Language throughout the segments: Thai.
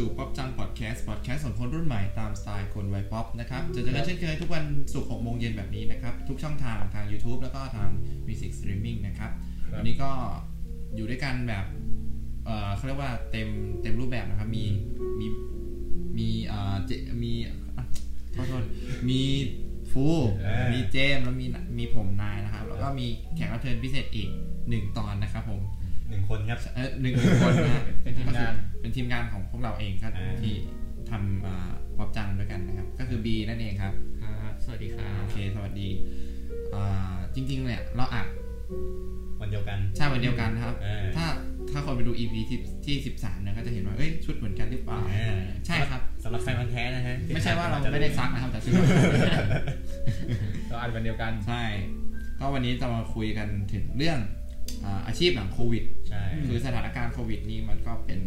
สู่ป๊อปจังพอดแคสต์พอดแคสต์ของคนรุ่นใหม่ตามสไตล์คนวัยป๊อปนะครับเจอกันเช่นเคยทุกวันศุกร์6โมงเย็นแบบนี้นะครับ ทุกช่องทางทาง YouTube แล้วก็ทาง Music Streaming นะครับครับวันนี้ก็อยู่ด้วยกันแบบเอ่อเขาเรียกว่าเต็มเต็มรูปแบบนะครับ มีมีมีเอ่อเจมีอะขอโทษมีฟูเออมีเจมส์แล้วมีมีผมนายนะครับ แล้วก็มีแขกรับเชิญพิเศษอีกหนึ่งตอนนะครับผมหนึ่งคนครับเออหนึ่งคนนะฮะเป็นทีมงาน เป็นทีมงานของพวกเราเองครับอ่าที่ทำอ่าป๊อปจังด้วยกันนะครับ ก็คือบีนั่นเองครับครับสวัสดีครับโอเคสวัสดีอ่าจริง ๆ เนี่ยเราอัดวันเดียวกันใช่วันเดียวกันนะครับเออถ้าถ้าคนไปดู EP ที่ที่สิบสามเนี่ยก็จะเห็นว่าเอ้ยชุดเหมือนกันหรือเปล่าเออใช่ครับสำหรับแฟนพันธ์แท้นะฮะไม่ใช่ว่าเราไม่ได้ซักนะครับแต่ชุดเราอัดวันเดียวกันใช่ก็วันนี้จะมาคุยกันถึงเรื่องอาอาชีพหลังโควิดใช่คือสถานการณ์โควิดนี้มันก็เป็น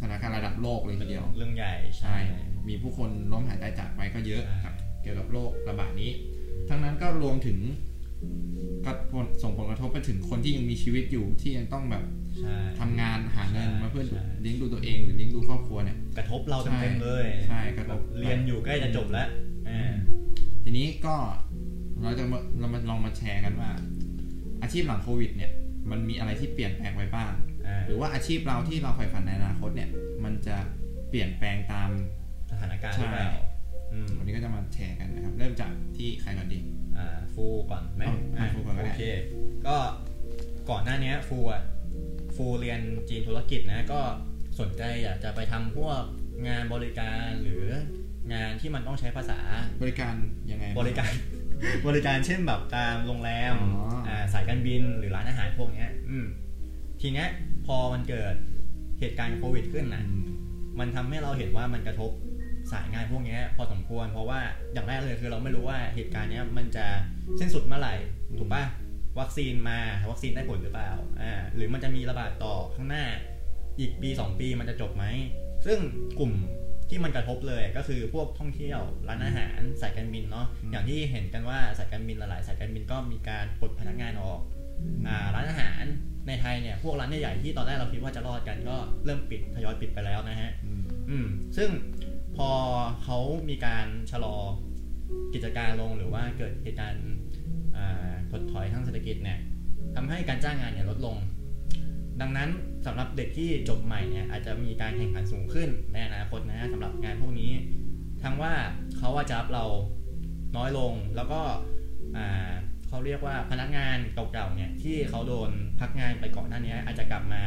สถานการณ์ระดับโลกเลยทีเดียว เรื่องใหญ่ใช่ มีผู้คนล้มหายตายจากไปก็เยอะใช่ครับเกี่ยวกับโรคระบาดนี้ ทั้งนั้นก็รวมถึงก็ส่งผลกระทบไปถึงคนที่ยังมีชีวิตอยู่ที่ยังต้องแบบใช่ทำงานหาเงินใช่มาเพื่อใช่เลี้ยงดูตัวเองหรือเลี้ยงดูครอบครัวเนี่ยกระทบเราเต็มๆเลยใช่กระทบเรียนอยู่ใกล้จะจบแล้วอ่าทีนี้ก็เราจะมาเรามาลองมาแชร์กันว่า อาชีพหลังโควิด เนี่ย มันมีอะไรที่เปลี่ยนแปลงไปบ้างอ่า หรือว่าอาชีพเราที่เราใฝ่ฝันในอนาคตเนี่ย มันจะเปลี่ยนแปลงตามสถานการณ์หรือเปล่าใช่อืมวันนี้ก็จะมาแชร์กันนะครับ เริ่มจากที่ใครก่อนดีอ่าฟูก่อนไหมเอาเอาฟูก่อนก็ได้โอเค ก็ก่อนหน้านี้ฟูอะฟูเรียนจีนธุรกิจนะก็สนใจอยากจะไปทำพวกงานบริการหรืองานที่มันต้องใช้ภาษาบริการยังไงบริการ บริการเช่นแบบตามโรงแรมอ๋ออ่าสายการบินหรือร้านอาหารพวกเนี้ย อืมทีเนี้ย พอมันเกิดเหตุการณ์โควิดขึ้นอืนะมมันทำให้เราเห็นว่ามันกระทบสายงานพวกเนี้ยพอสมควร เพราะว่าอย่างแรกเลยคือเราไม่รู้ว่าเหตุการณ์เนี้ยมันจะสิ้นสุดเมื่อไหร่ถูกปะวัคซีนมาวัคซีนได้ผลหรือเปล่าอ่าหรือมันจะมีระบาดต่อข้างหน้า อีกปี 2 ปีมันจะจบไหม ซึ่งกลุ่มที่มันกระทบเลยก็คือพวกท่องเที่ยวร้านอาหารสายการบินเนาะอืมอย่างที่เห็นกันว่าสายการบินหลายๆสายการบินก็มีการปลดพนักงานออกอ่าร้านอาหาร ในไทยเนี่ยพวกร้านใหญ่ๆที่ตอนแรกเราคิดว่าจะรอดกันก็เริ่มปิดทยอยปิดไปแล้วนะฮะอืมอืมซึ่งพอเขามีการชะลอกิจการลงหรือว่าเกิดเหตุการณ์อ่าถดถอยทางเศรษฐกิจเนี่ยทำให้การจ้างงานเนี่ยลดลง ดังนั้นสำหรับเด็กที่จบใหม่เนี่ยอาจจะมีการแข่งขันสูงขึ้นในอนาคตนะสำหรับงานพวกนี้ ทั้งว่าเขาว่าจะรับเราน้อยลงแล้วก็อ่า เขาเรียกว่าพนักงานเก่าๆเนี่ยที่เขาโดนพักงานไปก่อนหน้านี้ อาจจะกลับมา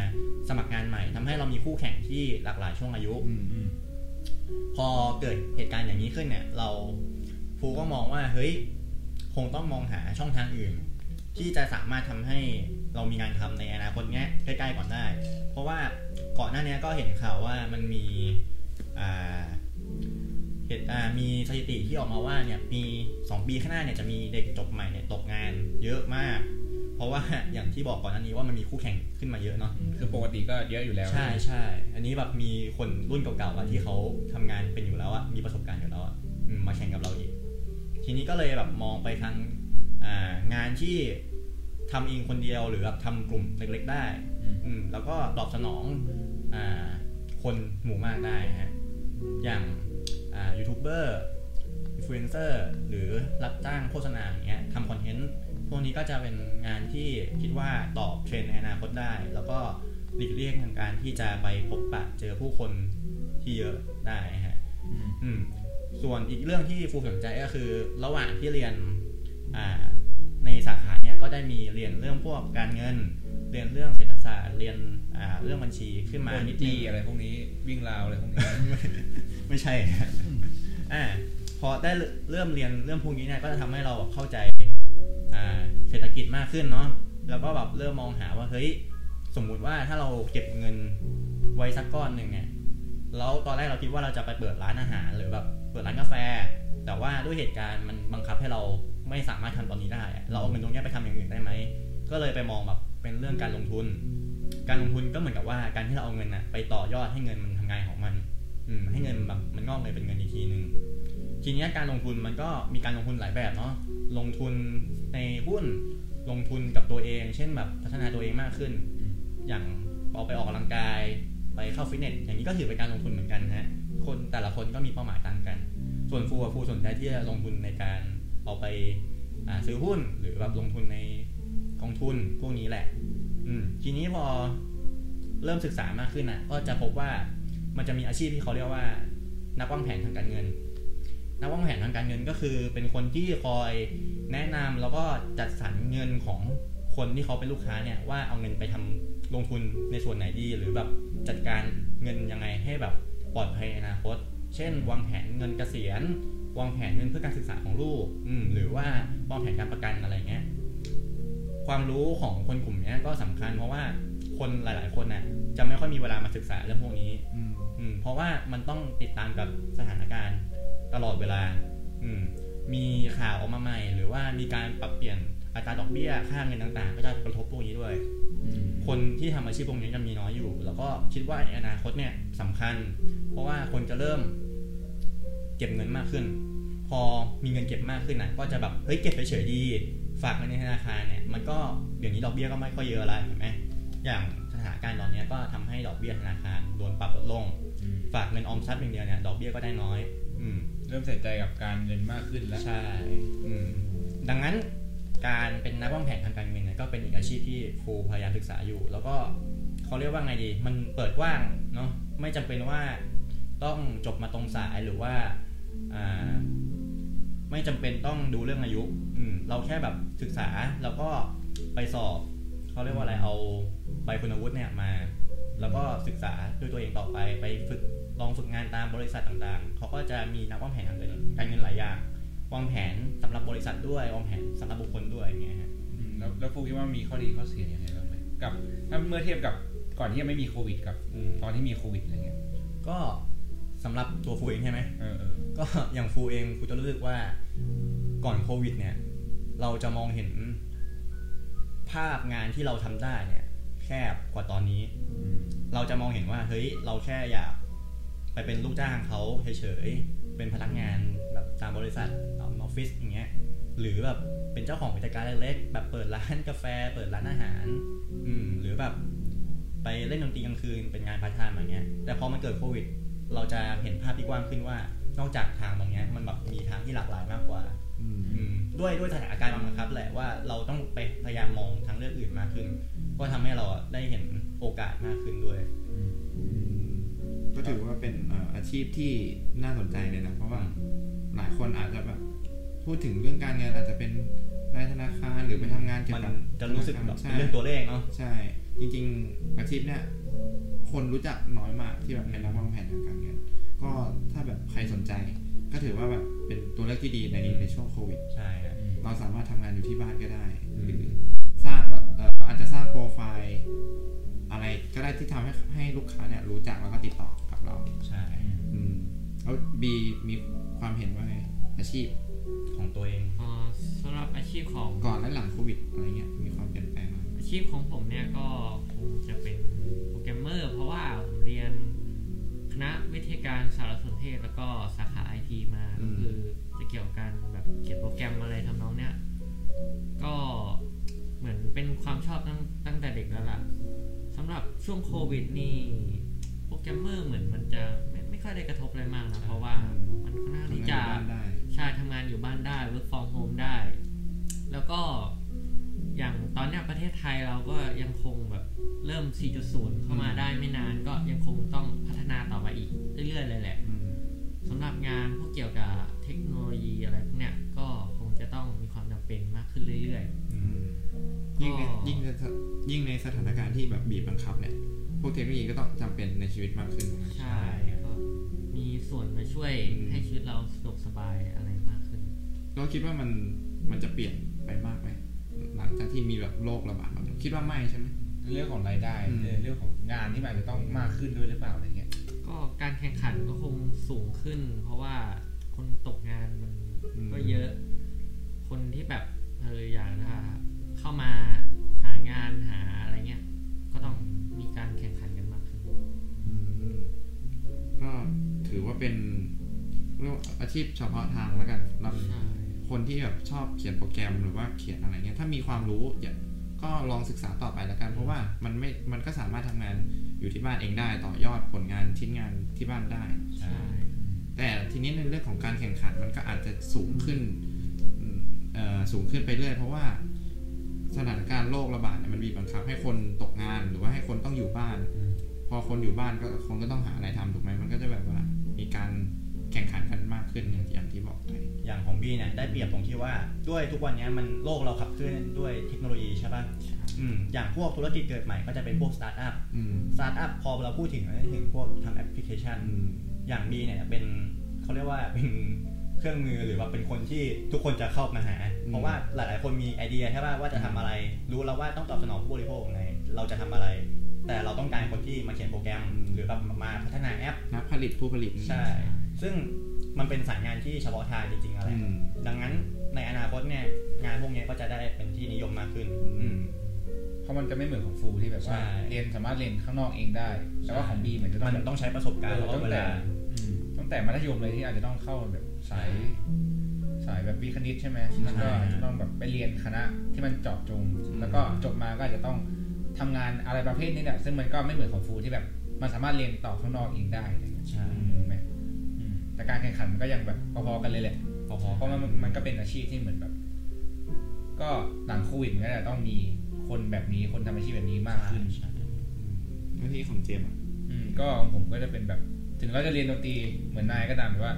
สมัครงานใหม่ทำให้เรามีคู่แข่งที่หลากหลายช่วงอายุอืมอืมพอเกิดเหตุการณ์อย่างนี้ขึ้นเนี่ย เราฟูก็มองว่าเฮ้ยคงต้องมองหาช่องทางอื่น ที่จะสามารถทำให้เรามีงานทำในอนาคตเนี้ยใกล้ๆก่อนได้ เพราะว่าก่อนหน้านี้ก็เห็นข่าวว่ามันมีอ่าเหตุอ่า มีสถิติที่ออกมาว่าเนี่ยมีสองปีข้างหน้าเนี่ยจะมีเด็กจบใหม่เนี่ยตกงานเยอะมาก เพราะว่าอย่างที่บอกก่อนหน้านี้ว่ามันมีคู่แข่งขึ้นมาเยอะเนาะคือปกติก็เยอะอยู่แล้ว ใช่ใช่อันนี้แบบมีคนรุ่นเก่าๆอะที่เขาทำงานเป็นอยู่แล้วอะมีประสบการณ์อยู่แล้วอะอืมมาแข่งกับเราอีก ทีนี้ก็เลยแบบมองไปทางอ่างานที่ทำเองคนเดียวหรือแบบทำกลุ่มเล็กๆได้ อืมอืมแล้วก็ตอบสนองอ่าคนหมู่มากได้ฮะอย่างอ่า ยูทูบเบอร์อินฟลูเอนเซอร์หรือรับจ้างโฆษณาอย่างเงี้ยทำคอนเทนต์พวกนี้ก็จะเป็นงานที่คิดว่าตอบเทรนด์ในอนาคตได้ แล้วก็หลีกเลี่ยงทางการที่จะไปพบปะเจอผู้คนที่เยอะได้ฮะอืมอืมส่วนอีกเรื่องที่ฟูสนใจก็คือ ระหว่างที่เรียนอ่าในสาขาเนี่ยก็ได้มีเรียนเรื่องพวกการเงิน เรียนเรื่องเศรษฐศาสตร์เรียนอ่าเรื่องบัญชีขึ้นมามานินิดนึตีงอะไรพวกนี้วิ่งราวอะไรพวกนี้ ไม่ใช่อ่าพอได้เริ่มเรียนเรื่องพวกนี้เนี่ยก็จะทำให้เราแบบเข้าใจอ่าเศรษฐกิจมากขึ้นเนาะแล้วก็แบบเริ่มมองหาว่าเฮ้ยสมมุติว่าถ้าเราเก็บเงินไว้สักก้อนหนึ่งเนี่ยแล้วตอนแรกเราคิดว่าเราจะไปเปิดร้านอาหารหรือแบบเปิดร้านกาแฟ แต่ว่าด้วยเหตุการณ์มันบังคับให้เราไม่สามารถทำตอนนี้ได้ เราเอาเงินตรงนี้ไปทำอย่างอื่นได้ไหม ก็เลยไปมองแบบเป็นเรื่องการลงทุน การลงทุนก็เหมือนกับว่าการที่เราเอาเงินน่ะไปต่อยอดให้เงินมันทำงานของมัน ให้เงินแบบมันงอกเงยเป็นเงินอีกทีหนึ่งทีนี้การลงทุนมันก็มีการลงทุนหลายแบบเนาะลงทุนในหุ้นลงทุนกับตัวเอง เช่นแบบพัฒนาตัวเองมากขึ้น อย่างเอาไปออกกำลังกายไปเข้าฟิตเนสอย่างนี้ก็ถือเป็นการลงทุนเหมือนกันฮะคนแต่ละคนก็มีเป้าหมายต่างกัน ส่วนฟูฟูสนใจที่จะลงทุนในการเอาไปซื้อหุ้นหรือแบบลงทุนในกองทุนพวกนี้แหละ อืมทีนี้พอเริ่มศึกษามากขึ้นอะก็จะพบว่า มันจะมีอาชีพที่เขาเรียกว่า นักวางแผนทางการเงิน นักวางแผนทางการเงินก็คือเป็นคนที่คอยแนะนำแล้วก็จัดสรรเงินของคนที่เขาเป็นลูกค้าเนี่ยว่าเอาเงินไปทำลงทุนในส่วนไหนดีหรือแบบจัดการเงินยังไงให้แบบปลอดภัยในอนาคต เช่น วางแผนเงินเกษียณ วางแผนเงินเพื่อการศึกษาของลูกอืหรือว่าวางแผนการประกันอะไรเงี้ย ความรู้ของคนกลุ่มนี้ก็สำคัญเพราะว่า คนหลาย ๆ คนน่ะ จะไม่ค่อยมีเวลามาศึกษาเรื่องพวกนี้อืมอืมเพราะว่ามันต้องติดตามกับสถานการณ์ตลอดเวลา อืมมีข่าวออกมาใหม่ หรือว่ามีการปรับเปลี่ยนอัตราดอกเบี้ยค่าเงินต่าง ๆ ก็จะกระทบพวกนี้ด้วยอืมคนที่ทำอาชีพพวกนี้จะมีน้อยอยู่ แล้วก็คิดว่าในอนาคตเนี่ยสำคัญ เพราะว่าคนจะเริ่ม เก็บเงินมากขึ้น พอมีเงินเก็บมากขึ้นน่ะก็จะแบบเฮ้ยเก็บไปเฉยๆดี ฝากเงินในธนาคารเนี่ย มันก็เดี๋ยวนี้ดอกเบี้ยก็ไม่ค่อยเยอะแล้วเห็นไหม อย่างสถานการณ์ตอนเนี้ยก็ทำให้ดอกเบี้ยธนาคารโดนปรับลดลงอืมฝากเงินออมทรัพย์อย่างเดียวเนี่ยดอกเบี้ยก็ได้น้อยอืมเริ่มใส่ใจกับการเงินมากขึ้นแล้วใช่อืมดังนั้นการเป็นนักวางแผนทางการเงินเนี่ยก็เป็นอีกอาชีพที่ครูพยายามศึกษาอยู่ แล้วก็เขาเรียกว่าไงดี มันเปิดกว้างเนาะไม่จำเป็นว่าต้องจบมาตรงสายหรือว่าอ่าไม่จำเป็นต้องดูเรื่องอายุอืมเราแค่แบบศึกษาแล้วก็ไปสอบเขาเรียกว่าอะไรเอา ใบคุณวุฒิเนี่ยมา แล้วก็ศึกษาด้วยตัวเองต่อไปไปฝึกลองฝึกงานตามบริษัทต่างๆ เขาก็จะมีนักวางแผนทางการเงินการเงินหลายอย่าง วางแผนสำหรับบริษัทด้วย วางแผนสำหรับบุคคลด้วยอย่างเงี้ยฮะอืมแล้วแล้วฟูคิดว่ามีข้อดีข้อเสียยังไงบ้างไหมกับถ้าเมื่อเทียบกับก่อนที่ยังไม่มีโควิดกับอืมตอนที่มีโควิดอะไรเงี้ย ก็สำหรับตัวฟูเองใช่ไหมเออเออก็อย่างฟูเองฟูจะรู้สึกว่าก่อนโควิดเนี่ย เราจะมองเห็นภาพงานที่เราทำได้เนี่ย แคบกว่าตอนนี้อืมเราจะมองเห็นว่าเฮ้ยเราแค่อยากไปเป็นลูกจ้างเขาเฉยๆเป็นพนักงานแบบตามบริษัทตามออฟฟิศอย่างเงี้ยหรือแบบเป็นเจ้าของกิจการเล็กๆแบบเปิดร้านกาแฟ เปิดร้านอาหาร อืมหรือแบบไปเล่นดนตรีกลางคืนเป็นงานพาร์ทไทม์อย่างเงี้ย แต่พอมันเกิดโควิด เราจะเห็นภาพที่กว้างขึ้นว่า นอกจากทางตรงเนี้ยมันแบบมีทางที่หลากหลายมากกว่าอืมอืมด้วยด้วยสถานการณ์บังคับแหละว่าเราต้องไปพยายามมองทางเลือกอื่นมากขึ้น ก็ทำให้เราอะได้เห็นโอกาสมากขึ้นด้วยอืมอืมก็ถือว่าเป็นเอ่ออาชีพที่น่าสนใจเลยนะเพราะว่าหลายคนอาจจะแบบพูดถึงเรื่องการเงินอาจจะเป็นนายธนาคารหรือไปทำงานเกี่ยมัวนกับจะรู้สึกแบบใช่เป็นเรื่องตัวเลขเนาะใช่ จริง ๆ อาชีพเนี้ยคนรู้จักน้อยมากที่แบบเป็นนักวางแผนทางการเงินก็ถ้าแบบใครสนใจ ก็ถือว่าแบบเป็นตัวเลือกที่ดีในในช่วงโควิดใช่ฮะอืมเราสามารถทำงานอยู่ที่บ้านก็ได้อืมหรือสร้าง เอ่ออาจจะสร้างโปรไฟล์อะไรก็ได้ที่ทำให้ให้ลูกค้าเนี่ยรู้จักแล้วก็ติดต่อกับเรา ใช่ อืมแล้วบีมีความเห็นว่าไงอาชีพของตัวเองเอ่อสำหรับอาชีพของก่อนและหลังโควิดอะไรเงี้ยมีความเปลี่ยนแปลงไหมอาชีพของผมเนี่ยก็คงจะเป็นโปรแกรมเมอร์ เพราะว่าผมเรียนคณะวิทยาการสารสนเทศแล้วก็สาขาไอทีมาก็คือจะเกี่ยวกันแบบเขียนโปรแกรมอะไรทำนองเนี้ยก็ เหมือนเป็นความชอบตั้งตั้งแต่เด็กแล้วล่ะสำหรับช่วงโควิดนี่โปรแกรมเมอร์เหมือนมันจะไม่ไม่ค่อยได้กระทบอะไรมากนะ เพราะว่ามันค่อนข้างทำที่งานอจะยู่บ้านได้ใช่ทำงานอยู่บ้านได้ work from home ได้ แล้วก็อย่างตอนเนี้ยประเทศไทยเราก็ยังคงแบบเริ่ม 4.0 เข้ามาได้ไม่นานก็ยังคงต้องพัฒนาต่อไปอีกเรื่อยๆเลยแหละอืมสำหรับงานพวกเกี่ยวกับเทคโนโลยีอะไรพวกเนี้ยก็ คงจะต้องมีความจำเป็นมากขึ้นเรื่อยอืมยิ่งในยิ่งในยิ่งในสถานการณ์ที่แบบบีบบังคับเนี่ย พวกเทคโนโลยีก็ต้องจำเป็นในชีวิตมากขึ้นถูกไหมๆใช่ก็มีส่วนมาช่วยอืมให้ชีวิตเราสะดวกสบายอะไรมากขึ้น เราคิดว่ามันมันจะเปลี่ยนไปมากไหมหลังจากที่มีแบบโรคระบาดแบบนี้คิดว่าไม่ใช่ไหมเรื่องของรายได้อืมเรื่องของงานที่มันอาจจะต้องมากขึ้นด้วยหรือเปล่าอะไรเงี้ย ก็การแข่งขันก็คงสูงขึ้น เพราะว่าคนตกงานมันก็เยอะ คนที่แบบเอออยากจะเข้ามาหางานหาอะไรเงี้ย ก็ต้องมีการแข่งขันกันมากขึ้นอืมก็ถือว่าเป็นเรียกว่าอาชีพเฉพาะทางแล้วกันสำหรับใช่คนที่แบบชอบเขียนโปรแกรมหรือว่าเขียนอะไรเงี้ยถ้ามีความรู้อย่าก็ลองศึกษาต่อไปแล้วกัน เพราะว่ามันไม่มันก็สามารถทำงานอยู่ที่บ้านเองได้ต่อยอดผลงานชิ้นงานที่บ้านได้ใช่แต่ทีนี้ในเรื่องของการแข่งขันมันก็อาจจะสูงขึ้นเอ่อ สูงขึ้นไปเรื่อยเพราะว่าสถานการณ์โรคระบาดเนี่ยมันบีบบังคับให้คนตกงานหรือว่าให้คนต้องอยู่บ้าน พอคนอยู่บ้านก็คนก็ต้องหาอะไรทำถูกไหมมันก็จะแบบว่ามีการแข่งขันกันมากขึ้นอย่างที่อย่างที่บอกไปอย่างของบีเนี่ยได้เปรียบตรงที่ว่าด้วยทุกวันนี้มันโลกเราขับเคลื่อนด้วยเทคโนโลยีใช่ป่ะอืมอย่างพวกธุรกิจเกิดใหม่ก็จะเป็นพวกสตาร์ทอัพอืมสตาร์ทอัพพอเราพูดถึงเราจะถึงพวกทำแอปพลิเคชันอืมอย่างบีเนี่ยเป็นเขาเรียกว่าเป็น เครื่องมือหรือว่าเป็นคนที่ทุกคนจะเข้ามาหาอืมเพราะว่าหลาย ๆ คนมีไอเดียใช่ป่ะว่าจะทำอะไร รู้แล้วว่าต้องตอบสนองผู้บริโภคไงเราจะทำอะไร แต่เราต้องการคนที่มาเขียนโปรแกรม หรือแบบมาพัฒนาแอปนักผลิตผู้ผลิตใช่ ซึ่งมันเป็นสายงานที่เฉพาะทางจริง ๆ อะไรอืมดังนั้นในอนาคตเนี่ยงานพวกเนี้ยก็จะได้เป็นที่นิยมมากขึ้นอืมเพราะมันจะไม่เหมือนของฟูที่แบบว่าใช่เรียนสามารถเรียนข้างนอกเองได้ แต่ว่าของบีเหมือนจะต้องมันแบบต้องใช้ประสบการณ์แล้วก็ตั้เวงแต่ลาอืมตั้งแต่มัธยมเลยที่อาจจะต้องเข้าแบบ สายสายแบบวิทย์คณิตใช่ไหมแล้วก็ใช่ต้องแบบไปเรียนคณะที่มันเจาะจง แล้วก็จบมาก็อาจจะต้องทำงานอะไรประเภทนี้แหละซึ่งมันก็ไม่เหมือนของฟูที่แบบมันสามารถเรียนต่อข้างนอกเองได้อะไรเงี้ยใช่ถูกไหมอืมแต่การแข่งขันมันก็ยังแบบพอๆกันเลยแหละพอเพราะมันมันก็เป็นอาชีพที่เหมือนแบบ ก็หลังโควิดมันก็จะต้องมีคนแบบนี้คนทำอาชีพแบบนี้มากขึ้นใช่หน้าที่ของเจมส์อะอืมก็ของผมก็จะเป็นแบบ ถึงเราจะเรียนดนตรีเหมือนนายก็ตามแต่ว่า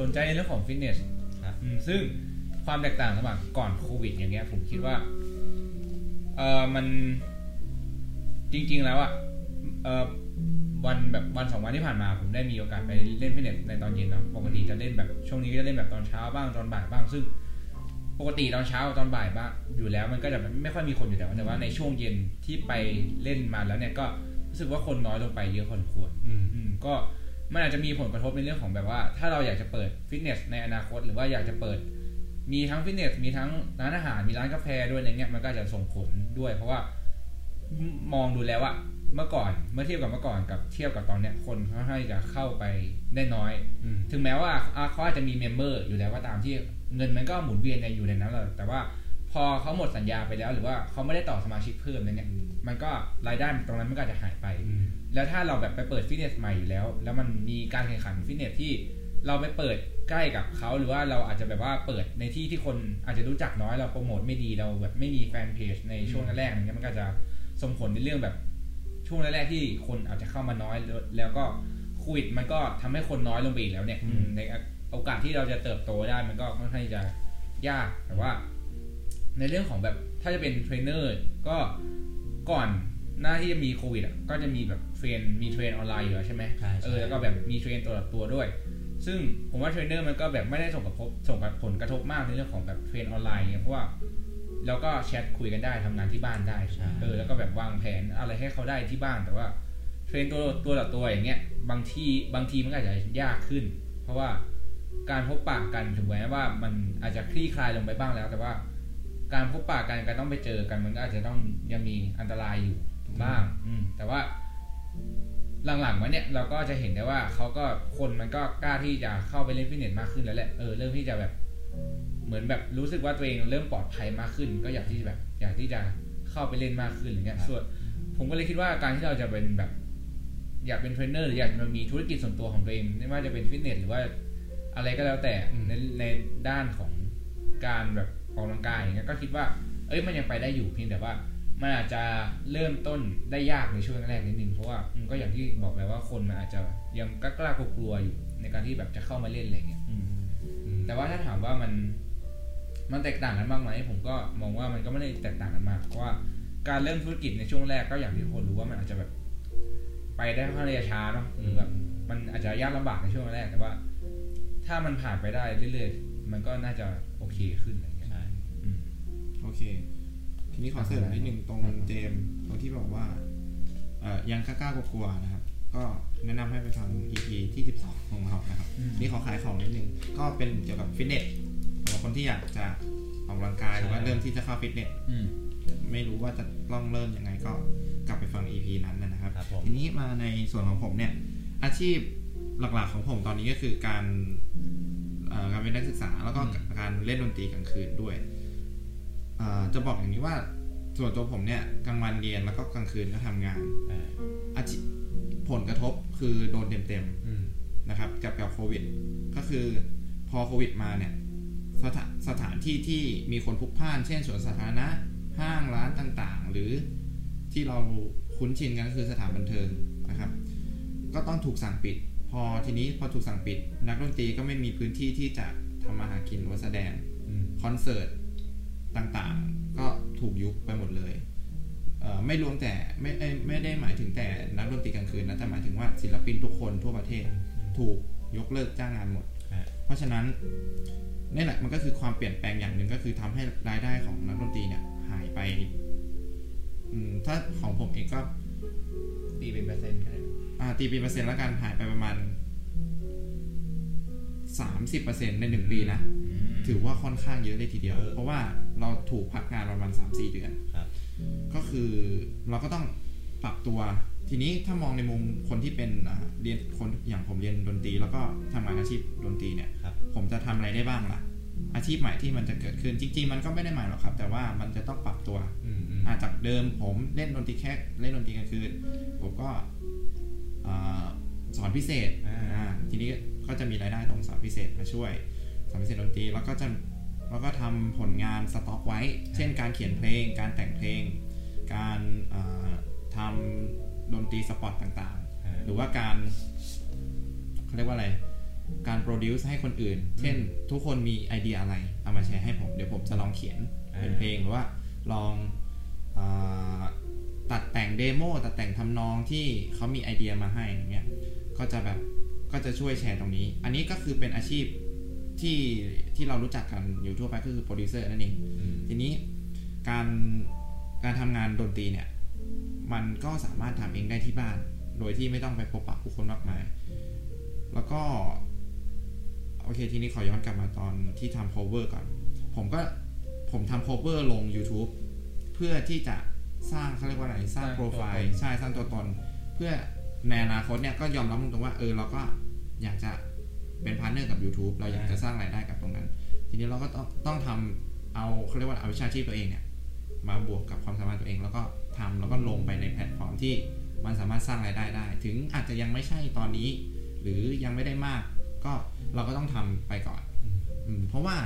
สนใจในเรื่องของฟิตเนสครับอืมซึ่งความแตกต่างระหว่างก่อนโควิด อย่างเงี้ย ผมคิดว่า เออมันจริง ๆ แล้วอะเออวันแบบวันสองวันที่ผ่านมา ผมได้มีโอกาสไปเล่นฟิตเนสในตอนเย็นเนาะปกติจะเล่นแบบช่วงนี้ก็จะเล่นแบบตอนเช้าบ้างตอนบ่ายบ้าง ซึ่ง ปกติตอนเช้าตอนบ่ายบ้างอยู่แล้วมันก็จะแบบไม่ค่อยมีคนอยู่แล้วแต่ว่าในช่วงเย็นที่ไปเล่นมาแล้วเนี่ยก็รู้สึกว่าคนน้อยลงไปเยอะพอสมควร อืมอืมก็ มันอาจจะมีผลกระทบในเรื่องของแบบว่า ถ้าเราอยากจะเปิดฟิตเนสในอนาคต หรือว่าอยากจะเปิด มีทั้งฟิตเนสมีทั้งร้านอาหารมีร้านกาแฟด้วยอะไรเงี้ยมันก็จะส่งผลด้วย เพราะว่ามองดูแล้วอะเมื่อก่อนเมื่อเทียบกับเมื่อก่อนกับเทียบกับตอนเนี้ยคนค่อนข้จะเข้าไปได้น้อยอถึงแม้ว่าอะเขาอาจจะมี member อยู่แล้วก็ตามที่เงินมันก็หมุนเวียนในอยู่ในนั้นแหละแต่ว่าพอเขาหมดสัญญาไปแล้ว หรือว่าเขาไม่ได้ต่อสมาชิกเพิ่มอะไรเนี่ยมันก็รายได้ตรงนั้นมันก็อาจจะหายไป แล้วถ้าเราแบบไปเปิดฟิตเนสใหม่อยู่แล้ว แล้วมันมีการแข่งขันฟิตเนสที่เราไปเปิดใกล้กับเขาหรือว่าเราอาจจะแบบว่าเปิดในที่ที่คนอาจจะรู้จักน้อยเราโปรโมทไม่ดีเราแบบไม่มีแฟนเพจในช่วงแรกๆอย่างเงี้ยมันก็จะส่งผลในเรื่องแบบช่วงแรกๆที่คนอาจจะเข้ามาน้อยแล้วแล้วก็โควิดมันก็ทำให้คนน้อยลงไปอีกแล้วเนี่ยอืมในโอกาสที่เราจะเติบโตได้มันก็ค่อนข้างที่จะยากแต่ว่า ในเรื่องของแบบถ้าจะเป็นเทรนเนอร์ก็ก่อน หน้าที่จะมีโควิดอะก็จะมีแบบ train มี train ออนไลน์อยู่แล้วใช่ไหมใช่ใช่เออแล้วก็แบบมี train ตัวต่อตัวด้วย ซึ่งผมว่าเทรนเนอร์มันก็แบบไม่ได้ส่งกระทบส่งกับผลกระทบมากในเรื่องของแบบ train ออนไลน์เนี่ยเพราะว่าเราก็แชทคุยกันได้ทำงานที่บ้านได้ใช่เออแล้วก็แบบวางแผนอะไรให้เขาได้ที่บ้านแต่ว่าเทรนตัวตัวต่อตัวอย่างเงี้ยบางทีบางทีมันก็อาจจะยากขึ้น เพราะว่าการพบปะกันถึงแม้ว่ามันอาจจะคลี่คลายลงไปบ้างแล้ว แต่ว่าการพบปะกันการต้องไปเจอกันมันก็อาจจะต้องยังมีอันตรายอยู่ บ้างอืมแต่ว่าหลังๆมาเนี่ยเราก็จะเห็นได้ว่าเขาก็คนมันก็กล้าที่จะเข้าไปเล่นฟิตเนสมากขึ้นแล้วแหละเออเริ่มที่จะแบบเหมือนแบบรู้สึกว่าตัวเองเริ่มปลอดภัยมากขึ้น ก็อยากที่จะแบบ อยากที่จะเข้าไปเล่นมากขึ้นอย่างเงี้ยส่วนผมก็เลยคิดว่าการที่เราจะเป็นแบบ อยากเป็นเทรนเนอร์หรืออยากจะมีธุรกิจส่วนตัวของตัวเองไม่ว่าจะเป็นฟิตเนสหรือว่าอะไรก็แล้วแต่อืมในในด้านของการแบบออกกำลังกายอย่างเงี้ยก็คิดว่า เอ้ยมันยังไปได้อยู่เพียงแต่ว่า มันอาจจะเริ่มต้นได้ยากในช่วงแรกๆนิดนึงเพราะว่าอืมก็อย่างที่บอกไปว่าคนมันอาจจะยังกล้าๆกลัวๆอยู่ในการที่แบบจะเข้ามาเล่นอะไรเงี้ยอืมอืมแต่ว่าถ้าถามว่ามันมันแตกต่างกันบ้างไหมผมก็มองว่ามันก็ไม่ได้แตกต่างกันมากเพราะว่าการเริ่มธุรกิจในช่วงแรกก็อย่างที่ทุกคนรู้ว่ามันอาจจะแบบ ไปได้ค่อนข้างระยะช้าเนาะหรือแบบมันอาจจะยากลำบากในช่วงแรกแต่ว่า ถ้ามันผ่านไปได้เรื่อยๆมันก็น่าจะโอเคขึ้นอะไรเงี้ยใช่อืมโอเค ทีนี้ขอเสริมนิดนึงตรงเจมส์ตรงที่บอกว่าเอ่อยังกล้าๆกลัวๆนะครับ ก็แนะนำให้ไปฟัง EP ที่ 12 ของเรานะครับอืมนี่ขอขายของนิดนึง ก็เป็นเกี่ยวกับฟิตเนสสำหรับคนที่อยากจะออกกำลังกายหรือว่าเริ่มที่จะเข้าฟิตเนสอืมไม่รู้ว่าจะต้องเริ่มยังไงก็กลับไปฟัง EP นั้นนะครับครับผมทีนี้มาในส่วนของผมเนี่ย อาชีพหลักๆของผมตอนนี้ก็คือการเอ่อการเป็นนักศึกษาแล้วก็อืมการเล่นดนตรีกลางคืนด้วยเอ่อ จะบอกอย่างนี้ว่าส่วนตัวผมเนี่ยกลางวันเรียนแล้วก็กลางคืนก็ทำงานอ่าอาชีผลกระทบคือโดนเต็มอืมๆนะครับ กับกับโควิด ก็คือพอโควิดมาเนี่ยสถานสถานที่ที่มีคนพลุกพล่าน เช่นสวนสาธารณะห้างร้านต่างๆ หรือที่เราคุ้นชินกันก็คือสถานบันเทิงนะครับ ก็ต้องถูกสั่งปิด พอทีนี้พอถูกสั่งปิด นักดนตรีก็ไม่มีพื้นที่ที่จะทำมาหากินหรือว่าแสดงอืมคอนเสิร์ต ต่างๆ ก็ถูกยุบไปหมดเลยเอ่อไม่รวมแต่ไม่เอ้ยไม่ได้หมายถึงแต่นักดนตรีกลางคืนนะแต่หมายถึงว่าศิลปินทุกคนทั่วประเทศถูกยกเลิกจ้างงานหมดอ่าเพราะฉะนั้นนี่แหละมันก็คือความเปลี่ยนแปลงอย่างหนึ่งก็คือทำให้รายได้ของนักดนตรีเนี่ยหายไปอืมถ้าของผมเองก็ตีเป็นเปอร์เซ็นต์ก็ได้อ่าตีเป็นเปอร์เซ็นต์แล้วกันหายไปประมาณสามสิบเปอร์เซ็นต์ในหนึ่งปีนะ ถือว่าค่อนข้างเยอะเลยทีเดียวเออเพราะว่าเราถูกพักงานประมาณ 3-4 เดือนครับก็คือเราก็ต้องปรับตัว ทีนี้ถ้ามองในมุมคนที่เป็นอ่าเรียนคนอย่างผมเรียนดนตรี แล้วก็ทำงานอาชีพดนตรีเนี่ยครับผมจะทำอะไรได้บ้างล่ะ อาชีพใหม่ที่มันจะเกิดขึ้นจริง ๆ มันก็ไม่ได้ใหม่หรอกครับ แต่ว่ามันจะต้องปรับตัวอืมอืมอาจากเดิมผมเล่นดนตรีแค่เล่นดนตรีกลางคืนผมก็อ่าสอนพิเศษอ่าอ่าทีนี้ก็จะมีรายได้ตรงสอนพิเศษมาช่วย สอนพิเศษดนตรีแล้วก็จะแล้วก็ทำผลงานสต็อกไว้ เช่นการเขียนเพลง การแต่งเพลง การทำดนตรีสปอตต่างอ่าๆหรือว่าการเขาเรียกว่าอะไร การ produce ให้คนอื่น เช่น ทุกคนมีไอเดียอะไร เอามาแชร์ให้ผม เดี๋ยวผมจะลองเขียนเป็นเพลงหรือว่าลองอตัดแต่ง demo ตัดแต่งทำนองที่เขามีไอเดียมาให้อย่างเงี้ย ก็จะแบบก็จะช่วยแชร์ตรงนี้ อันนี้ก็คือเป็นอาชีพ ที่ที่เรารู้จักกันอยู่ทั่วไปก็คือโปรดิวเซอร์นั่นเองอืมทีนี้การการทำงานดนตรีเนี่ย มันก็สามารถทำเองได้ที่บ้าน โดยที่ไม่ต้องไปพบปะผู้คนมากมาย แล้วก็โอเคทีนี้ขอย้อนกลับมาตอนที่ทำ cover ก่อน ผมก็ผมทำ cover ลง YouTube เพื่อที่จะสร้างเขาเรียกว่าอะไรสร้างโปรไฟล์ใช่สร้างตัวตน เพื่อในอนาคตเนี่ยก็ยอมรับตรงๆว่าเออเราก็อยากจะ เป็น partner กับ YouTube เราอยากจะสร้างรายได้กับตรงนั้น ทีนี้เราก็ต้องต้องทำเอาเขาเรียกว่าเอาวิชาชีพตัวเองเนี่ยมาบวกกับความสามารถตัวเอง แล้วก็ทำแล้วก็ลงไปในแพลตฟอร์มที่มันสามารถสร้างรายได้ได้ ถึงอาจจะยังไม่ใช่ตอนนี้ หรือยังไม่ได้มาก ก็เราก็ต้องทำไปก่อนอืมเพราะว่า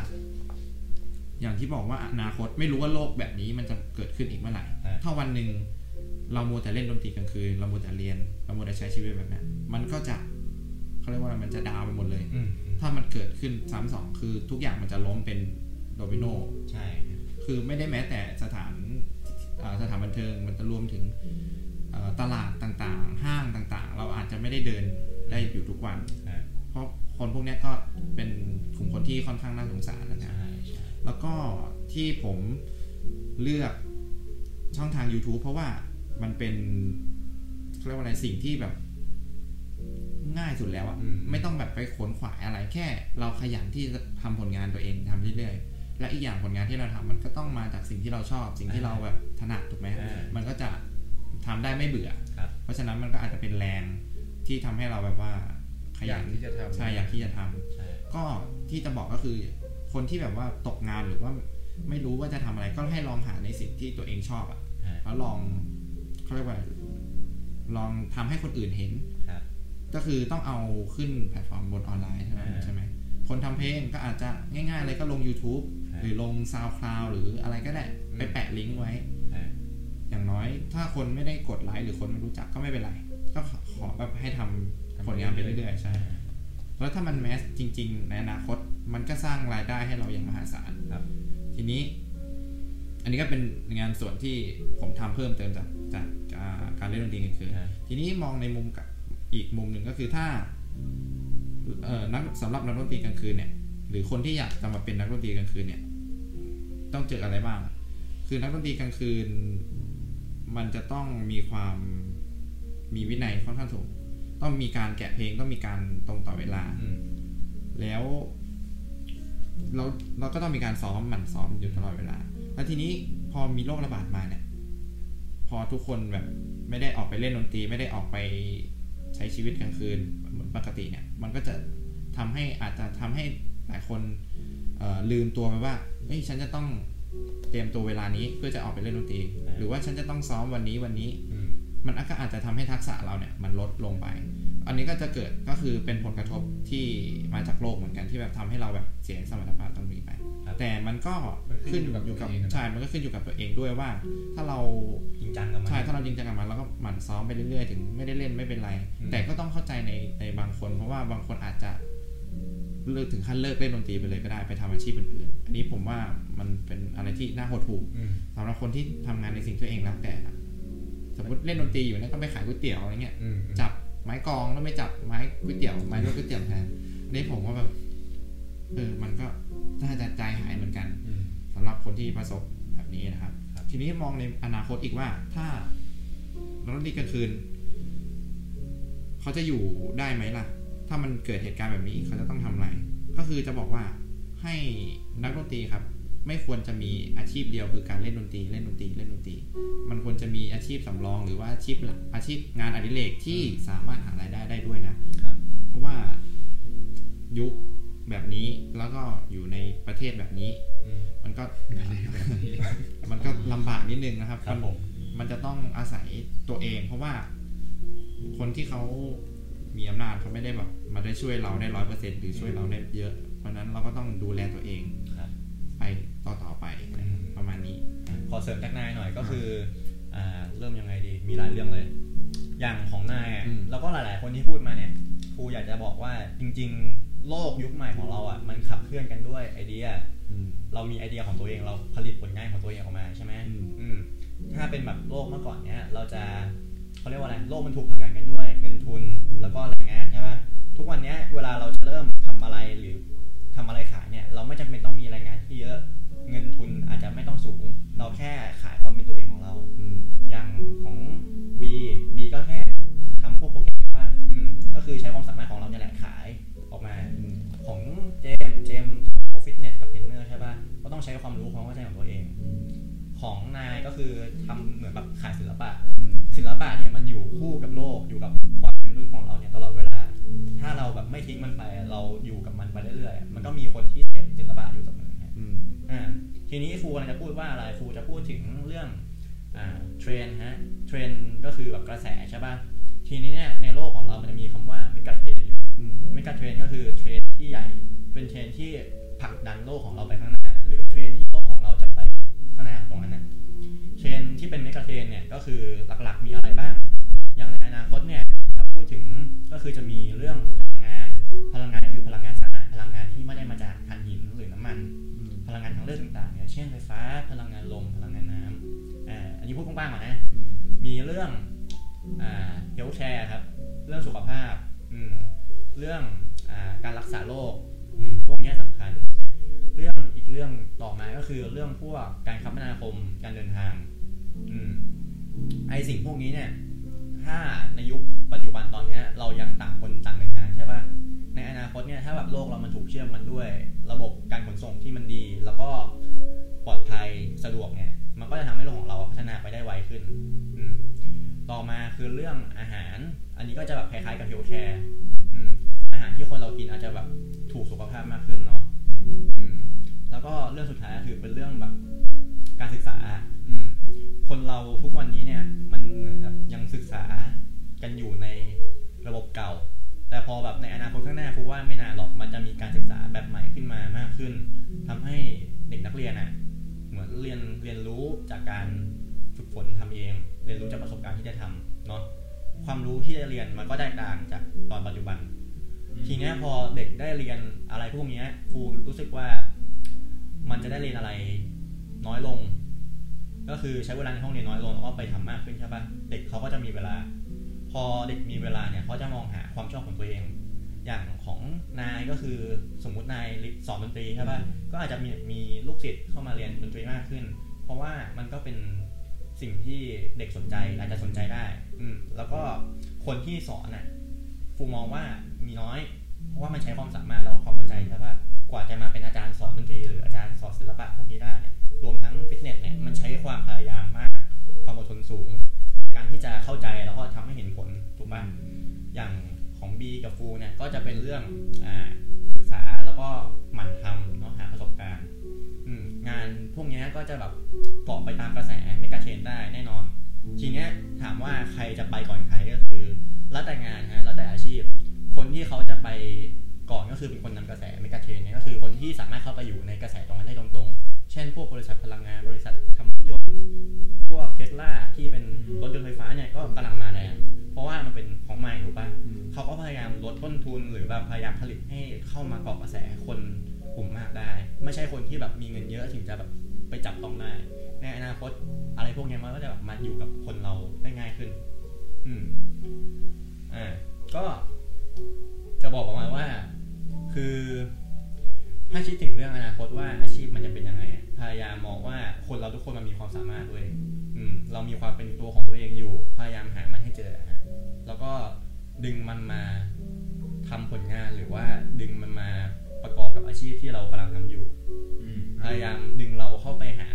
อย่างที่บอกว่าอนาคตไม่รู้ว่าโลกแบบนี้มันจะเกิดขึ้นอีกเมื่อไหร่อ่าถ้าวันหนึ่งเราโมวแต่เล่นดนตรีกลางคืน เราโมวแต่เรียน เราโมวแต่ใช้ชีวิตแบบเนี้ยมันก็จะ เขาเรียกว่าอะไรมันจะดาวไปหมดเลยอืมอืมถ้ามันเกิดขึ้นซ้ำสองคือทุกอย่างมันจะล้มเป็นโดมิโนใช่ คือไม่ได้แม้แต่สถานเอ่อสถานบันเทิงมันจะรวมถึงเอ่อตลาดต่างๆ ห้างต่างๆ เราอาจจะไม่ได้เดินได้อยู่ทุกวันอ่าเพราะคนพวกเนี้ยก็เป็นกลุ่มคนที่ค่อนข้างน่าสงสารนะครัใช่บใช่แล้วก็ที่ผมเลือกช่องทาง YouTube เพราะว่ามันเป็นเขาเรียกว่าอะไรสิ่งที่แบบ ง่ายสุดแล้วอะไม่ต้องแบบไปขวนขวายอะไรแค่ เราขยันที่จะทำผลงานตัวเองทำเรื่อยๆและอีกอย่างผลงานที่เราทำมันก็ต้องมาจากสิ่งที่เราชอบ สิ่งที่เราแบบถนัดถูกไหมอ่ามันก็จะทำได้ไม่เบื่อครับเพราะฉะนั้นมันก็อาจจะเป็นแรงที่ทำให้เราแบบว่าขอยัยากนที่จะทำใช่อยากที่จะทำใช่ก็ที่จะบอกก็คือ คนที่แบบว่าตกงานหรือว่าไม่รู้ว่าจะทำอะไรก็ให้ลองหาในสิ่งที่ตัวเองชอบอะอ่าแล้วลองเขาเรียกว่าลองทำให้คนอื่นเห็นครับ ก็คือต้องเอาขึ้นแพลตฟอร์มบนออนไลน์เท่านั้นอ่าใช่ไหมคนทำเพลงก็อาจจะง่ายๆเลยก็ลง YouTube ครับหรือลง SoundCloud หรืออะไรก็ได้อืมไปแปะลิงก์ไว้อ่าอย่างน้อยถ้าคนไม่ได้กดไลค์หรือคนไม่รู้จักก็ไม่เป็นไร ก็ขอแบบให้ทำผลงานไปเรื่อยๆ ใช่ แล้วถ้ามันแมสจริง ๆ ในอนาคตมันก็สร้างรายได้ให้เราอย่างมหาศาลครับ ทีนี้ อันนี้ก็เป็นงานส่วนที่ผมทำเพิ่มเติมจากจากอ่าการเล่นดนตรีกลางคืนอ่าทีนี้มองในมุมกับ อีกมุมหนึ่งก็คือถ้าเอ่อนักสำหรับนักดนตรีกลางคืนเนี่ย หรือคนที่อยากจะมาเป็นนักดนตรีกลางคืนเนี่ย ต้องเจออะไรบ้าง คือนักดนตรีกลางคืน มันจะต้องมีความมีวินัยค่อนข้างสูง ต้องมีการแกะเพลงต้องมีการตรงต่อเวลาอืมแล้วเราเราก็ต้องมีการซ้อมหมั่นซ้อมอยู่ตลอดเวลา แล้วทีนี้พอมีโรคระบาดมาเนี่ย พอทุกคนแบบไม่ได้ออกไปเล่นดนตรี ไม่ได้ออกไปใช้ชีวิตกลางคืนเหมือนปกติเนี่ย มันก็จะทำให้อาจจะทำให้หลายคนลืมตัวไปว่าเฮ้ยฉันจะต้องเตรียมตัวเวลานี้เพื่อจะออกไปเล่นดนตรี หรือว่าฉันจะต้องซ้อมวันนี้วันนี้ มมันก็อาจจะทำให้ทักษะเราเนี่ยมันลดลงไป อันนี้ก็จะเกิดก็คือเป็นผลกระทบที่มาจากโลกเหมือนกันที่แบบทำให้เราแบบเสียสมรรถภาพตรงนี้ไปครับแต่มันก็มันขึ้ขึ้นนออยู่ยู่กักับบตัวเองนะใช่มันก็ขึ้นอยู่กับตัวเองด้วยว่า ถ้าเราจริงจังกับมันใช่ถ้าเราจริงจังกับมันแล้วก็หมั่นซ้อมไปเรื่อยๆ ถึงไม่ได้เล่นไม่เป็นไรอืมแต่ก็ต้องเข้าใจในในบางคน เพราะว่าบางคนอาจจะเลิกถึงขั้นเลิกเล่นดนตรีไปเลยก็ได้ไปทำอาชีพอื่นๆ อันนี้ผมว่ามันเป็นอะไรที่น่าหดหู่อืมสำหรับคนที่ทำงานในสิ่งที่ตัวเองรักแต่ สมมติเล่นดนตรีอยู่เนี่ยต้องไปขายก๋วยเตี๋ยวอะไรเงี้ยอืมจับไม้กลองแล้วไม่จับไม้ก๋วยเตี๋ยวไม้รถก๋วยเตี๋ยวแทนอันนี้ผมว่าแบบเออมันก็น่าจะใจหายเหมือนกันอืมสำหรับคนที่ประสบแบบนี้นะครับครับ ทีนี้มองในอนาคตอีกว่า ถ้านักดนตรีกลางคืน เขาจะอยู่ได้ไหมล่ะ ถ้ามันเกิดเหตุการณ์แบบนี้เขาจะต้องทำอะไร ก็คือจะบอกว่าให้นักดนตรีครับ ไม่ควรจะมีอาชีพเดียวคือการเล่นดนตรีเล่นดนตรีเล่นดนตรี มันควรจะมีอาชีพสำรอง หรือว่าอาชีพหลักอาชีพงานอดิเรกที่สามารถหารายได้ได้ด้วยนะครับเพราะว่ายุคแบบนี้แล้วก็อยู่ในประเทศแบบนี้อืมมันก็มันก็ลำบากนิดนึงนะครับครับผมมันจะต้องอาศัยตัวเอง เพราะว่าคนที่เขามีอำนาจเขาไม่ได้แบบมาได้ช่วยเราได้ร้อยเปอร์เซ็นหรือช่วยเราได้เยอะ เพราะฉะนั้นเราก็ต้องดูแลตัวเองครับไป ต่อต่อๆไปอืมประมาณนี้ขอเสริมจากนายหน่อยก็คืออ่าเริ่มยังไงดีมีหลายเรื่องเลย อย่างของนายอะอืมแล้วก็หลาย ๆ คนที่พูดมาเนี่ยครูอยากจะบอกว่าจริง ๆ โลกยุคใหม่ของเราอะมันขับเคลื่อนกันด้วยไอเดียอืมเรามีไอเดียของตัวเองเราผลิตผลงานของตัวเองออกมาใช่ไหมอืมอืมถ้าเป็นแบบโลกเมื่อก่อนเนี้ยเราจะเขาเรียกว่าอะไรโลกมันถูกผลักดันกันด้วย เงินทุนแล้วก็แรงงานใช่ไหมทุกวันเนี้ยเวลาเราจะเริ่มทำอะไรหรือทำอะไรขายเนี่ย เราไม่จำเป็นต้องมีแรงงานที่เยอะ เงินทุนอาจจะไม่ต้องสูง เราแค่ขายความเป็นตัวเองของเราอืมอย่างของ B B ก็แค่ทำพวกโปรแกรมว่าอืมก็คือใช้ความสามารถของเราเนี่ยแหละขายออกมาอืมของเจมส์เจมส์พวกฟิตเนสกับเทรนเนอร์ใช่ป่ะก็ต้องใช้ความรู้ความเข้าใจของตัวเอง ของนายก็คือทำเหมือนแบบขายศิลปะอืมศิลปะเนี่ยมันอยู่คู่กับโลกอยู่กับความเป็นมนุษย์ของเราเนี่ยตลอดเวลา ถ้าเราแบบไม่ทิ้งมันไปเราอยู่กับมันไปเรื่อยๆมันก็มีคนที่เสพศิลปะอยู่เสมอไงอืมอ่า ทีนี้ครูกำลังจะพูดว่าอะไรครูจะพูดถึงเรื่องอ่าเทรนฮะเทรนก็คือแบบกระแสใช่ป่ะทีนี้เนี่ยในโลกของเรามันจะมีคำว่า megatrend อยู่อืม megatrend ก็คือเทรนที่ใหญ่เป็นเทรนที่ผลักดันโลกของเราไปข้างหน้า หรือเทรนที่โลกของเราจะไปข้างหน้าตรงนั้นนะเทรนที่เป็น megatrend เนี่ยก็คือหลักๆมีอะไรบ้าง อย่างในอนาคตเนี่ยถ้า พูดถึงก็คือจะมีเรื่องพลังงาน พลังงานคือพลังงานสะอาดพลังงานที่ไม่ได้มาจากถ่านหินหรือน้ำมันอืมพลังงานทางเลือกต่างๆเนี่ยเช่นไฟฟ้า พลังงานลม พลังงานน้ำอ่าอันนี้พูดกว้างๆก่อนนะอืมมีเรื่องอ่าเฮลท์แคร์ครับ เรื่องสุขภาพอืมเรื่องอ่าการรักษาโรคอืมพวกเนี้ยสำคัญ เรื่องอีกเรื่องต่อมาก็คือเรื่องพวกการคมนาคมการเดินทางอืมไอสิ่งพวกนี้เนี่ย ถ้าในยุคปัจจุบันตอนนี้เรายังต่างคนต่างเดินทางใช่ปะในอนาคตเนี่ยถ้าแบบโลกเรามันถูกเชื่อมกันด้วย ระบบการขนส่งที่มันดี แล้วก็ปลอดภัยสะดวกเนี่ยมันก็จะทำให้โลกของเราพัฒนาไปได้ไวขึ้นต่อมาคือเรื่องอาหาร อันนี้ก็จะแบบคล้ายๆกับเฮลแคร์อาหารที่คนเรากินอาจจะแบบถูกสุขภาพมากขึ้นเนาะแล้วก็เรื่องสุดท้ายคือเป็นเรื่องแบบการศึกษาอื คนเราทุกวันนี้เนี่ย มันยังศึกษากันอยู่ในระบบเก่า แต่พอแบบในอนาคตข้างหน้าคูว่าไม่นานหรอกมันจะมีการศึกษาแบบใหม่ขึ้นมามากขึ้นทำให้เด็กนักเรียนอะเหมือนเรียนเรียนรู้จากการฝึกฝนทำเอง เรียนรู้จากประสบการณ์ที่ได้ทำเนาะความรู้ที่ได้เรียนมันก็แตกต่างจากตอนปัจจุบัน ทีนี้พอเด็กได้เรียนอะไรพวกนี้ครูรู้สึกว่ามันจะได้เรียนอะไรน้อยลง ก็คือใช้เวลาในห้องเรียนน้อยลงแล้วก็ไปทำมากขึ้นใช่ปะเด็กเขาก็จะมีเวลา พอเด็กมีเวลาเนี่ยเขาจะมองหาความชอบของตัวเอง อย่างของนายก็คือสมมุตินายสอนดนตรีใช่ปะก็อาจจะมีมีลูกศิษย์เข้ามาเรียนดนตรีมากขึ้น เพราะว่ามันก็เป็นสิ่งที่เด็กสนใจอาจจะสนใจได้ อืมแล้วก็คนที่สอนน่ะฟูมองว่ามีน้อย เพราะว่ามันใช้ความสามารถแล้วก็ความเข้าใจใช่ปะ กว่าจะมาเป็นอาจารย์สอนดนตรีหรืออาจารย์สอนศิลปะพวกนี้ได้เนี่ยรวมทั้งฟิตเนสเนี่ยมันใช้ความพยายามมาก ความอดทนสูง การที่จะเข้าใจแล้วก็ทำให้เห็นผลถูกปะอย่างของ B กับฟูเนี่ยก็จะเป็นเรื่องอ่าศึกษาแล้วก็หมั่นทำเนาะหาประสบการณ์องานพวกเนี้ยก็จะแบบเกาะไปตามกระแสmegatrend ได้แน่นอน ทีเนี้ยถามว่าใครจะไปก่อนใครก็คือแล้วแต่งานฮะแล้วแต่อาชีพ คนที่เขาจะไป ก่อนก็คือเป็นคนนำกระแส megatrend เนี่ยก็คือคนที่สามารถเข้าไปอยู่ในกระแสตรงนั้นได้ตรงๆ เช่น พวกบริษัทพลังงานบริษัททำรถยนต์พวกเทสลาที่เป็นรถยนต์ไฟฟ้าเนี่ยก็กำลังมาแรงเพราะว่ามันเป็นของใหม่ถูกปะเขาก็พยายามลดต้นทุนหรือแบบพยายามผลิตให้เข้ามาเกาะกระแสคนกลุ่มมากได้ ไม่ใช่คนที่แบบมีเงินเยอะถึงจะแบบไปจับต้องได้ในอนาคตอะไรพวกเนี้ยมันก็จะแบบมาอยู่กับคนเราได้ง่ายขึ้น อืมอ่าก็จะ บอกประมาณว่า คือถ้าคิดถึงเรื่องอนาคตว่าอาชีพมันจะเป็นยังไงอะพยายามมองว่าคนเราทุกคนมันมีความสามารถด้วยอืมเรามีความเป็นตัวของตัวเองอยู่ พยายามหามันให้เจอฮะแล้วก็ดึงมันมาทำผลงานหรือว่าดึงมันมาประกอบกับอาชีพที่เรากำลังทำอยู่อืมพยายามดึงเราเข้าไปหา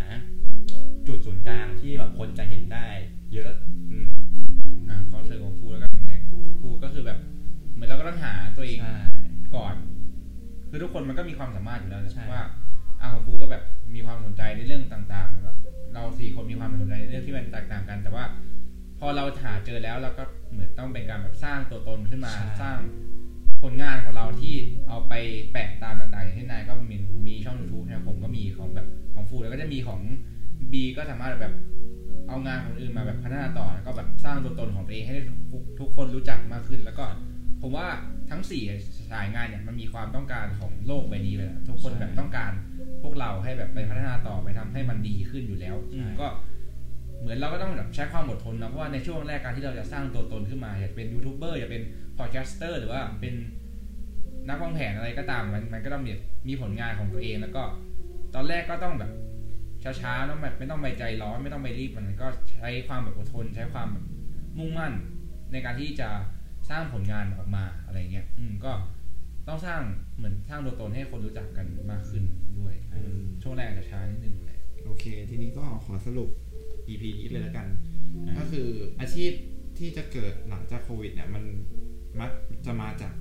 จุดศูนย์กลางที่แบบคนจะเห็นได้ เยอะ อืมอะขอเสริมของครูแล้วกันเนี่ยครูก็คือแบบ เหมือนเราก็ต้องหาตัวเองใช่ก่อน คือทุกคนมันก็มีความสามารถอยู่แล้วใช่ว่าอาของครูก็แบบมีความสนใจในเรื่องต่างๆแบบเราสี่คนมีความสนใจในเรื่องที่มันแตกต่างกัน แต่ว่า พอเราหาเจอแล้วเราก็เหมือนต้องเป็นการแบบสร้างตัวตนขึ้นมาสร้างผลงานของเราที่เอาไปแปะตามต่างๆอย่างที่นายก็มีมีช่อง YouTube นะครับผมก็มีของแบบของฟูแล้วก็จะมีของบีก็สามารถแบบเอางานของคนอื่นมาแบบพัฒนาต่อแล้วก็แบบสร้างตัวตนของตัวเองให้ทุกทุกคนรู้จักมากขึ้นแล้วก็ ผมว่าทั้งสี่สายงานเนี่ยมันมีความต้องการของโลกใบนี้เลยนะทุกคนแบบต้องการพวกเราให้แบบไปพัฒนาต่อไปทำให้มันดีขึ้นอยู่แล้วใช่ก็เหมือนเราก็ต้องแบบใช้ความอดทนนะเพราะว่าในช่วงแรกการที่เราจะสร้างตัวตนขึ้นมาอยากเป็นยูทูบเบอร์อยากเป็น podcaster หรือว่าเป็นนักวางแผนอะไรก็ตามมันมันก็ต้องมีมีผลงานของตัวเองแล้วก็ ตอนแรกก็ต้องแบบช้าๆต้องแบบไม่ต้องไปใจร้อนไม่ต้องไปรีบมันก็ใช้ความแบบอดทน ใช้ความแบบมุ่งมั่นในการที่จะ สร้างผลงานออกมาอะไรเงี้ย อืมก็ต้องสร้างเหมือนสร้างตัวตนให้คนรู้จักกันมากขึ้นด้วยอืมช่วงแรกอาจจะช้านิดนึงแหละโอเค ทีนี้ก็ขอสรุป EP นี้เลยแล้วกัน ก็คืออาชีพที่จะเกิดหลังจากโควิดเนี่ย มันมักจะมาจาก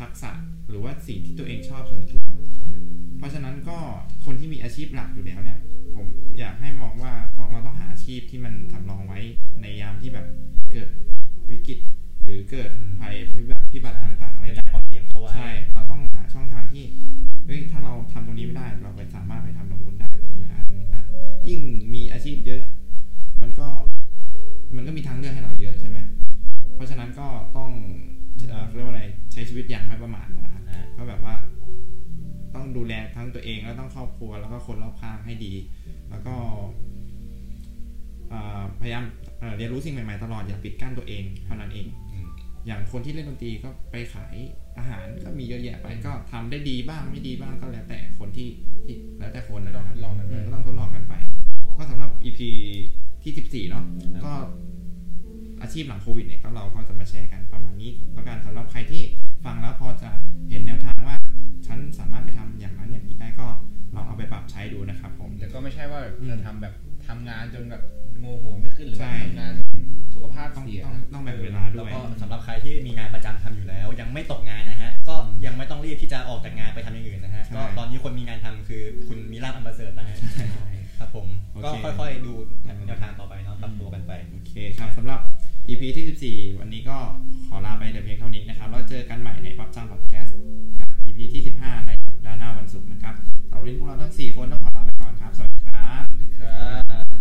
ทักษะหรือว่าสิ่งที่ตัวเองชอบส่วนตัว เพราะฉะนั้นก็คนที่มีอาชีพหลักอยู่แล้วเนี่ย ผมอยากให้มองว่าต้องเราต้องหาอาชีพที่มันสำรองไว้ในยามที่แบบเกิดวิกฤต หรือเกิดภัยพิบัติพิบัติต่างๆอะไรกระเงี้จายยความเสี่ยงเข้าไว้ใช่ เราต้องหาช่องทางที่เฮ้ยถ้าเราทำตรงนี้ไม่ได้ เราไปสามารถไปทำตรงนู้นได้ตรงนี้ได้ตรงนี้ได้ยิ่งมีอาชีพเยอะ มันก็มันก็มีทางเลือกให้เราเยอะใช่ไหมเพราะฉะนั้นก็ต้องเอ่อเขาเรียกว่าอะไรใช้ชีวิตอย่างไม่ประมาทนะครับอ่าก็แบบว่า ต้องดูแลทั้งตัวเองแล้วต้องครอบครัวแล้วก็คนรอบข้างให้ดี แล้วก็เอ่อพยายามเอ่อเรียนรู้สิ่งใหม่ๆตลอดอย่าปิดกั้นตัวเองเท่านั้นเอง อืมอย่างคนที่เล่นดนตรีก็ไปขายอาหารก็มีเยอะแยะไปก็ทำได้ดีบ้างไม่ดีบ้างก็แล้วแต่คนที่ที่แล้วแต่คนก็ต้องนะคทรับดลองกันไปก็ต้องทดลองกันไป ก็สำหรับ EP ที่ 14 เนาะก็อาชีพหลังโควิดเนี่ยก็เราก็จะมาแชร์กันประมาณนี้แล้วกันสำหรับใครที่ฟังแล้วพอจะเห็นแนวทางว่าฉันสามารถไปทำอย่างนั้นอย่างนี้ได้ก็ลองเอาไปปรับใช้ดูนะครับผมแต่ก็ไม่ใช่ว่าอืมจะทำแบบ ทำงานจนแบบโงหัวไม่ขึ้นหรือใช่ว่าทำงานจนสุขภาพต้องเสียต้องต้องแบ่งเวลาด้แล้ววยก็สำหรับใครที่มีงานประจำทำอยู่แล้ว ยังไม่ตกงานนะฮะก็ยังไม่ต้องรีบที่จะออกจากงานไปทำอย่างอื่นนะฮะใช่ก็ตอนนี้คนมีงานทำคือคุณมีลาบอันประเสริฐนะฮะครับผมโอเคก็ค่อยๆดูแนวทางต่อไปเนาะปรับตัวกันไปโอเคครับสำหรับ EP ที่ 14 วันนี้ก็ขอลาไปแต่เพียงเท่านี้นะครับแล้วเจอกันใหม่ในปั๊บจ้างพอดแคสต์ EP ที่ 15 ในสัปดาห์หน้าวันศุกร์นะครับสำหรับวันนี้พวกเราทั้ง 4 คนต้องขอ África.